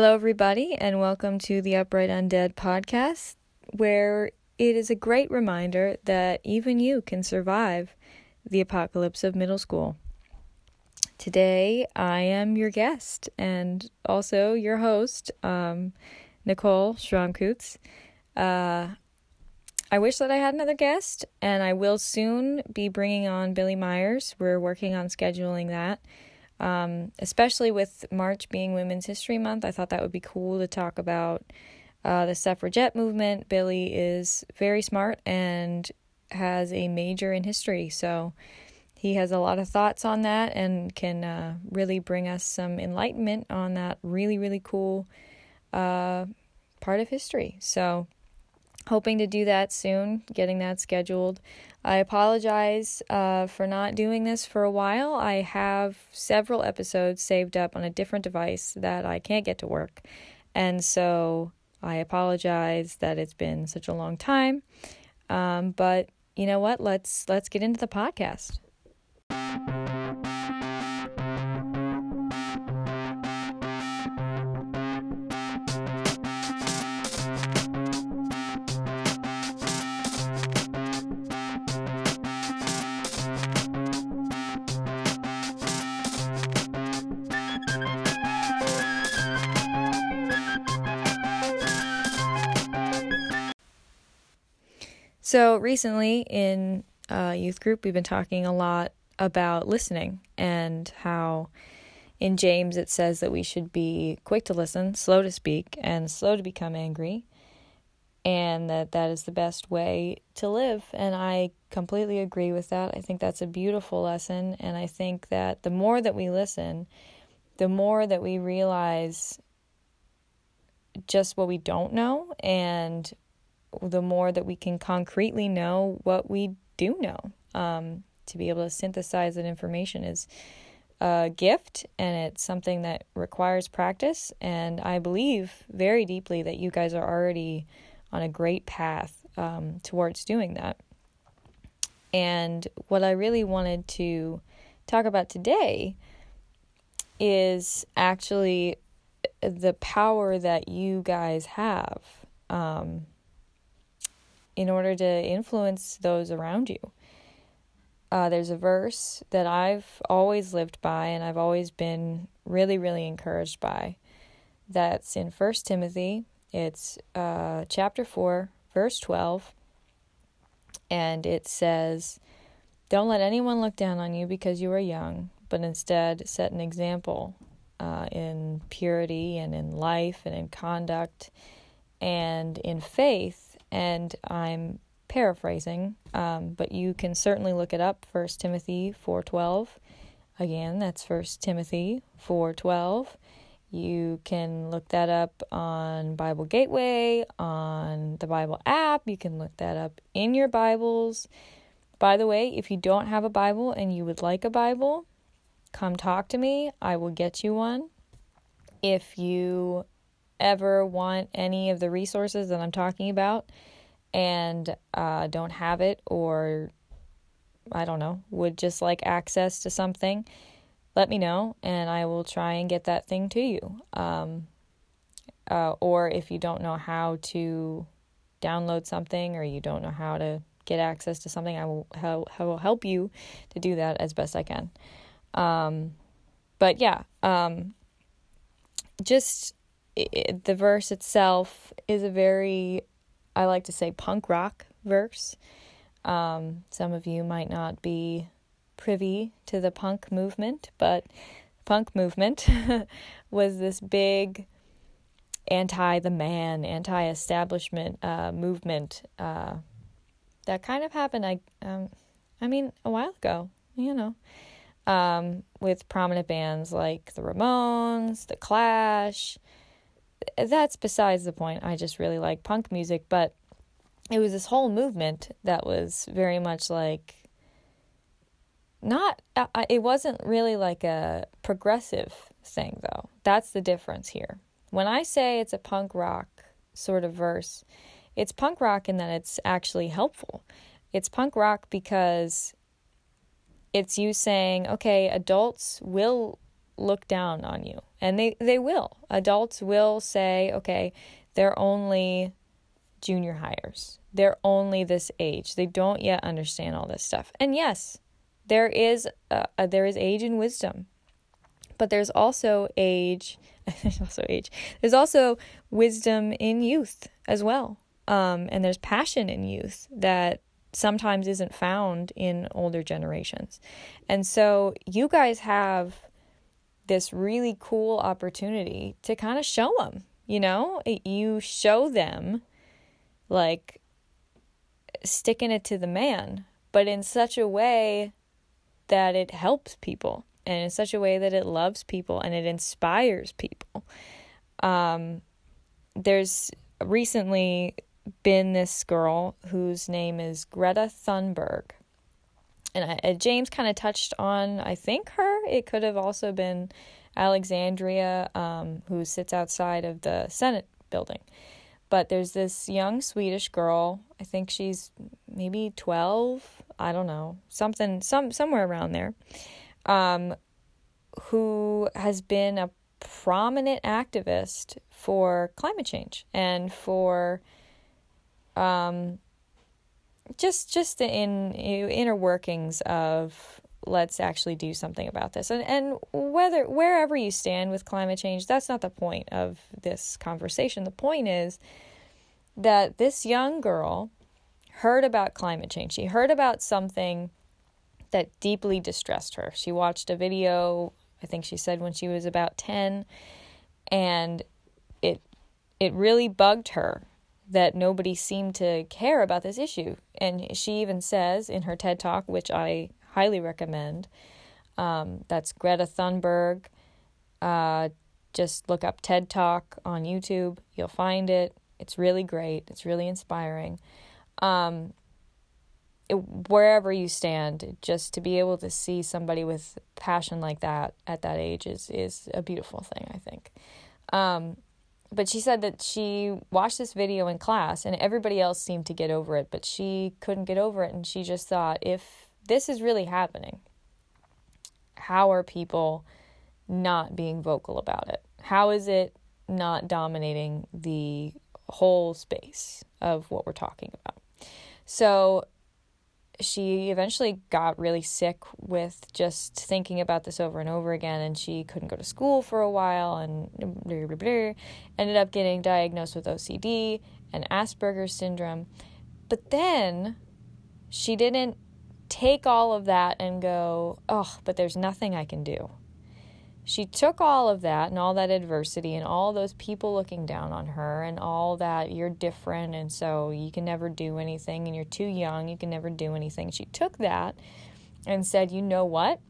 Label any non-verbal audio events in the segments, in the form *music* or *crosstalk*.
Hello, everybody, and welcome to the Upright Undead podcast, where it is a great reminder that even you can survive the apocalypse of middle school. Today, I am your guest and also your host, um, Nicole Schramkutz. Uh, I wish that I had another guest, and I will soon be bringing on Billy Myers. We're working on scheduling that. Um, especially with March being Women's History Month, I thought that would be cool to talk about uh, the suffragette movement. Billy is very smart and has a major in history, so he has a lot of thoughts on that and can uh, really bring us some enlightenment on that really, really cool uh, part of history. So, hoping to do that soon, getting that scheduled. I apologize uh, for not doing this for a while. I have several episodes saved up on a different device that I can't get to work. And so I apologize that it's been such a long time. Um, but you know what? Let's let's get into the podcast. So, recently in uh, youth group, we've been talking a lot about listening and how in James it says that we should be quick to listen, slow to speak, and slow to become angry, and that that is the best way to live. And I completely agree with that. I think that's a beautiful lesson, and I think that the more that we listen, the more that we realize just what we don't know and the more that we can concretely know what we do know. Um, to be able to synthesize that information is a gift and it's something that requires practice. And I believe very deeply that you guys are already on a great path um, towards doing that. And what I really wanted to talk about today is actually the power that you guys have. Um, in order to influence those around you. Uh, there's a verse that I've always lived by and I've always been really, really encouraged by. That's in First Timothy. It's uh, chapter 4, verse 12. And it says, Don't let anyone look down on you because you are young, but instead set an example uh, in purity and in life and in conduct and in faith and I'm paraphrasing, um, but you can certainly look it up. First Timothy four twelve. Again, that's First Timothy four twelve. You can look that up on Bible Gateway, on the Bible app. You can look that up in your Bibles. By the way, if you don't have a Bible and you would like a Bible, come talk to me. I will get you one. If you ever want any of the resources that I'm talking about and uh, don't have it or I don't know, would just like access to something, let me know and I will try and get that thing to you. Um, uh, or if you don't know how to download something or you don't know how to get access to something, I will, help, I will help you to do that as best I can. Um, but yeah, um, just it, the verse itself is a very, I like to say, punk rock verse. Um, some of you might not be privy to the punk movement, but punk movement *laughs* was this big anti the man, anti establishment uh, movement uh, that kind of happened. I, um, I mean, a while ago, you know, um, with prominent bands like the Ramones, the Clash, that's besides the point. I just really like punk music, but it was this whole movement that was very much like not uh, it wasn't really like a progressive thing though. That's the difference here. When I say it's a punk rock sort of verse, it's punk rock in that it's actually helpful. It's punk rock because it's you saying, okay, adults will look down on you And they, they will. Adults will say, okay, they're only junior highers. They're only this age. They don't yet understand all this stuff. And yes, there is uh, uh, there is age and wisdom, but there's also age. *laughs* there's also age. There's also wisdom in youth as well, um, and there's passion in youth that sometimes isn't found in older generations. And so you guys have this really cool opportunity to kind of show them, you know, you show them like sticking it to the man, but in such a way that it helps people and in such a way that it loves people and it inspires people. Um, there's recently been this girl whose name is Greta Thunberg. And I, James kind of touched on, I think, her. It could have also been Alexandria, um, who sits outside of the Senate building. But there's this young Swedish girl. I think she's maybe 12. I don't know. Something, some, somewhere around there. Um, who has been a prominent activist for climate change and for um, just just the in inner workings of let's actually do something about this. And and whether wherever you stand with climate change that's not the point of this conversation. The point is that this young girl heard about climate change. She heard about something that deeply distressed her. She watched a video i think she said when she was about 10 and it it really bugged her that nobody seemed to care about this issue. And she even says in her TED Talk, which I highly recommend, um, that's Greta Thunberg. Uh, just look up TED Talk on YouTube. You'll find it. It's really great. It's really inspiring. Um, it, wherever you stand, just to be able to see somebody with passion like that at that age is is a beautiful thing. I think. Um, but she said that she watched this video in class and everybody else seemed to get over it, but she couldn't get over it. And she just thought, if this is really happening, how are people not being vocal about it? How is it not dominating the whole space of what we're talking about? So she eventually got really sick with just thinking about this over and over again and she couldn't go to school for a while and blah, blah, blah, ended up getting diagnosed with OCD and Asperger's syndrome but then she didn't take all of that and go oh but there's nothing I can do she took all of that and all that adversity and all those people looking down on her and all that you're different and so you can never do anything and you're too young, you can never do anything. She took that and said, You know what?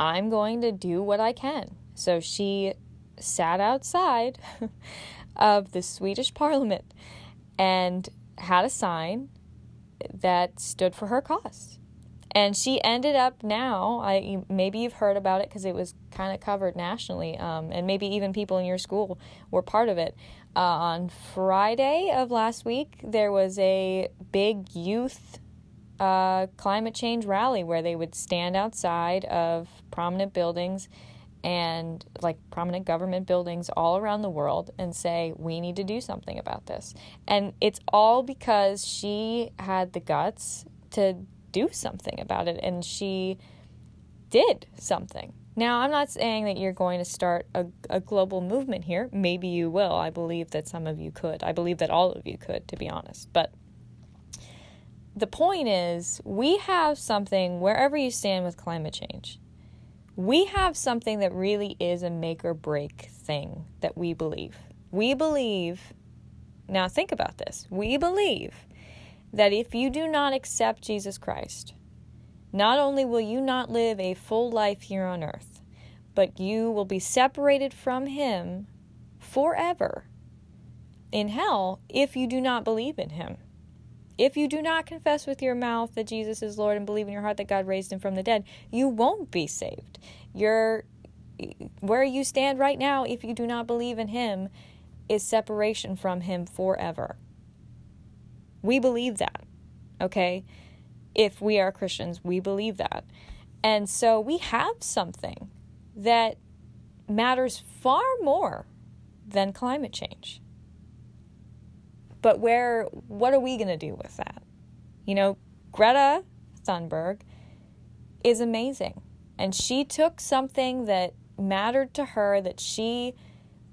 I'm going to do what I can. So she sat outside *laughs* of the Swedish parliament and had a sign that stood for her cause. And she ended up now i maybe you've heard about it because it was kind of covered nationally um, and maybe even people in your school were part of it. Uh, on friday of last week there was a big youth uh, climate change rally where they would stand outside of prominent buildings and like prominent government buildings all around the world and say, we need to do something about this. And it's all because she had the guts to do something about it. And she did something. Now, I'm not saying that you're going to start a, a global movement here. Maybe you will. I believe that some of you could. I believe that all of you could, to be honest. But the point is, we have something wherever you stand with climate change. We have something that really is a make or break thing that we believe. We believe, now think about this. We believe that if you do not accept Jesus Christ, not only will you not live a full life here on earth, but you will be separated from Him forever in hell if you do not believe in Him. If you do not confess with your mouth that Jesus is Lord and believe in your heart that God raised Him from the dead, you won't be saved. You're where you stand right now, if you do not believe in Him, is separation from Him forever. We believe that, okay? If we are Christians, we believe that. And so we have something that matters far more than climate change. But where what are we going to do with that? You know, Greta Thunberg is amazing. And she took something that mattered to her that she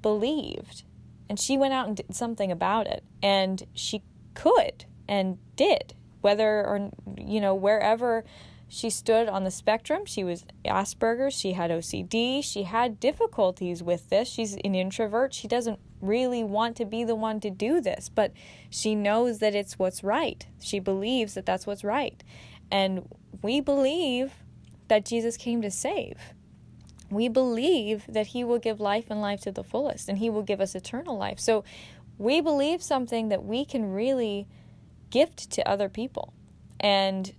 believed and she went out and did something about it. And she could and did, whether or, you know, wherever she stood on the spectrum. She was Asperger's, she had OCD, she had difficulties with this. She's an introvert. She doesn't really want to be the one to do this, but she knows that it's what's right. She believes that that's what's right. And we believe that Jesus came to save. We believe that he will give life and life to the fullest, and he will give us eternal life. So we believe something that we can really gift to other people. And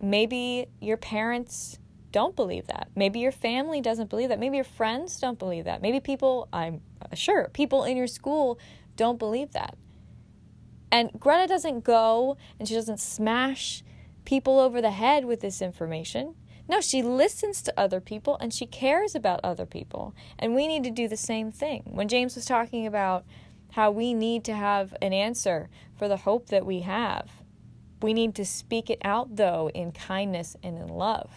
maybe your parents don't believe that. Maybe your family doesn't believe that. Maybe your friends don't believe that. Maybe people, I'm sure, people in your school don't believe that. And Greta doesn't go and she doesn't smash people over the head with this information. No, she listens to other people and she cares about other people. And we need to do the same thing. When James was talking about how we need to have an answer for the hope that we have, we need to speak it out, though, in kindness and in love.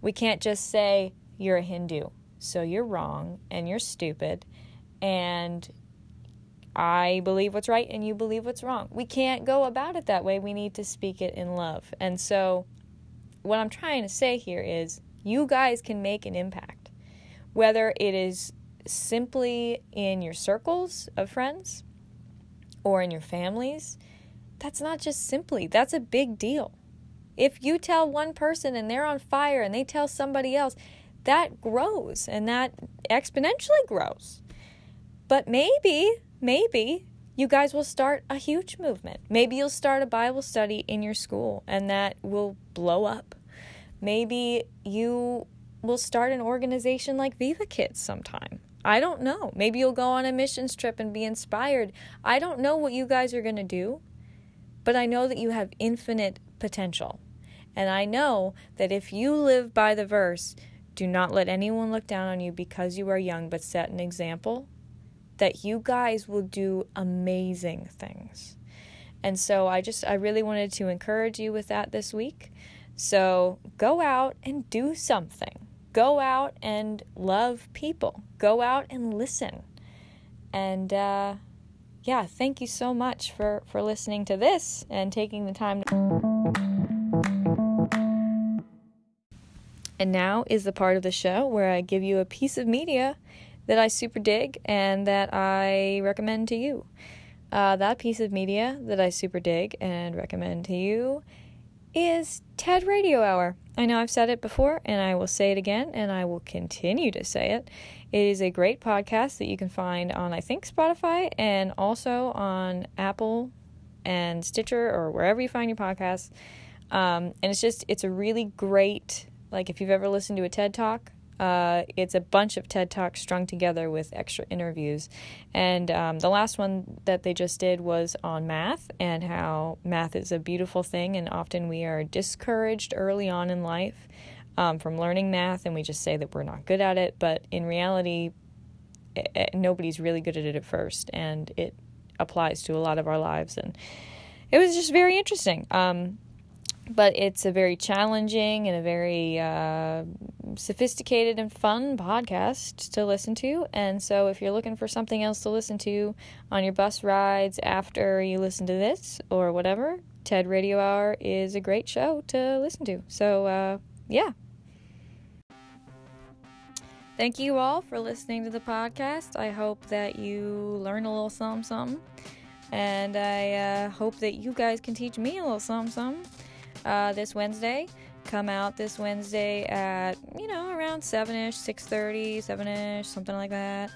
We can't just say, You're a Hindu, so you're wrong and you're stupid, and I believe what's right and you believe what's wrong. We can't go about it that way. We need to speak it in love. And so, what I'm trying to say here is you guys can make an impact, whether it is simply in your circles of friends or in your families. That's not just simply, that's a big deal. If you tell one person and they're on fire and they tell somebody else, that grows and that exponentially grows. But maybe, maybe you guys will start a huge movement. Maybe you'll start a Bible study in your school and that will blow up. Maybe you will start an organization like Viva Kids sometime. I don't know. Maybe you'll go on a missions trip and be inspired. I don't know what you guys are going to do, but I know that you have infinite potential. And I know that if you live by the verse, do not let anyone look down on you because you are young, but set an example, that you guys will do amazing things. And so I just, I really wanted to encourage you with that this week. So go out and do something. Go out and love people. Go out and listen. And uh, yeah, thank you so much for, for listening to this and taking the time. To... And now is the part of the show where I give you a piece of media that I super dig and that I recommend to you. Uh, that piece of media that I super dig and recommend to you is TED Radio Hour. I know I've said it before and I will say it again and I will continue to say it. It is a great podcast that you can find on, I think, Spotify and also on Apple and Stitcher or wherever you find your podcasts. Um, and it's just, it's a really great, like if you've ever listened to a TED Talk, uh, it's a bunch of TED Talks strung together with extra interviews. And um, the last one that they just did was on math and how math is a beautiful thing, and often we are discouraged early on in life um, from learning math, and we just say that we're not good at it. But in reality, it, it, nobody's really good at it at first, and it applies to a lot of our lives. And it was just very interesting. Um, but it's a very challenging and a very uh, sophisticated and fun podcast to listen to. And so, if you're looking for something else to listen to on your bus rides after you listen to this or whatever, TED Radio Hour is a great show to listen to. So, uh, yeah. Thank you all for listening to the podcast. I hope that you learn a little something, something. And I uh, hope that you guys can teach me a little something, something uh, this Wednesday. Come out this Wednesday at you know around seven ish, six thirty, seven ish, something like that,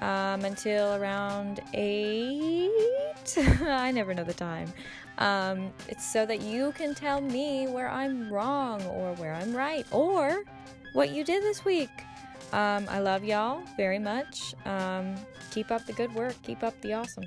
um, until around eight. *laughs* I never know the time. Um, it's so that you can tell me where I'm wrong or where I'm right or what you did this week. Um, I love y'all very much. Um, keep up the good work. Keep up the awesome.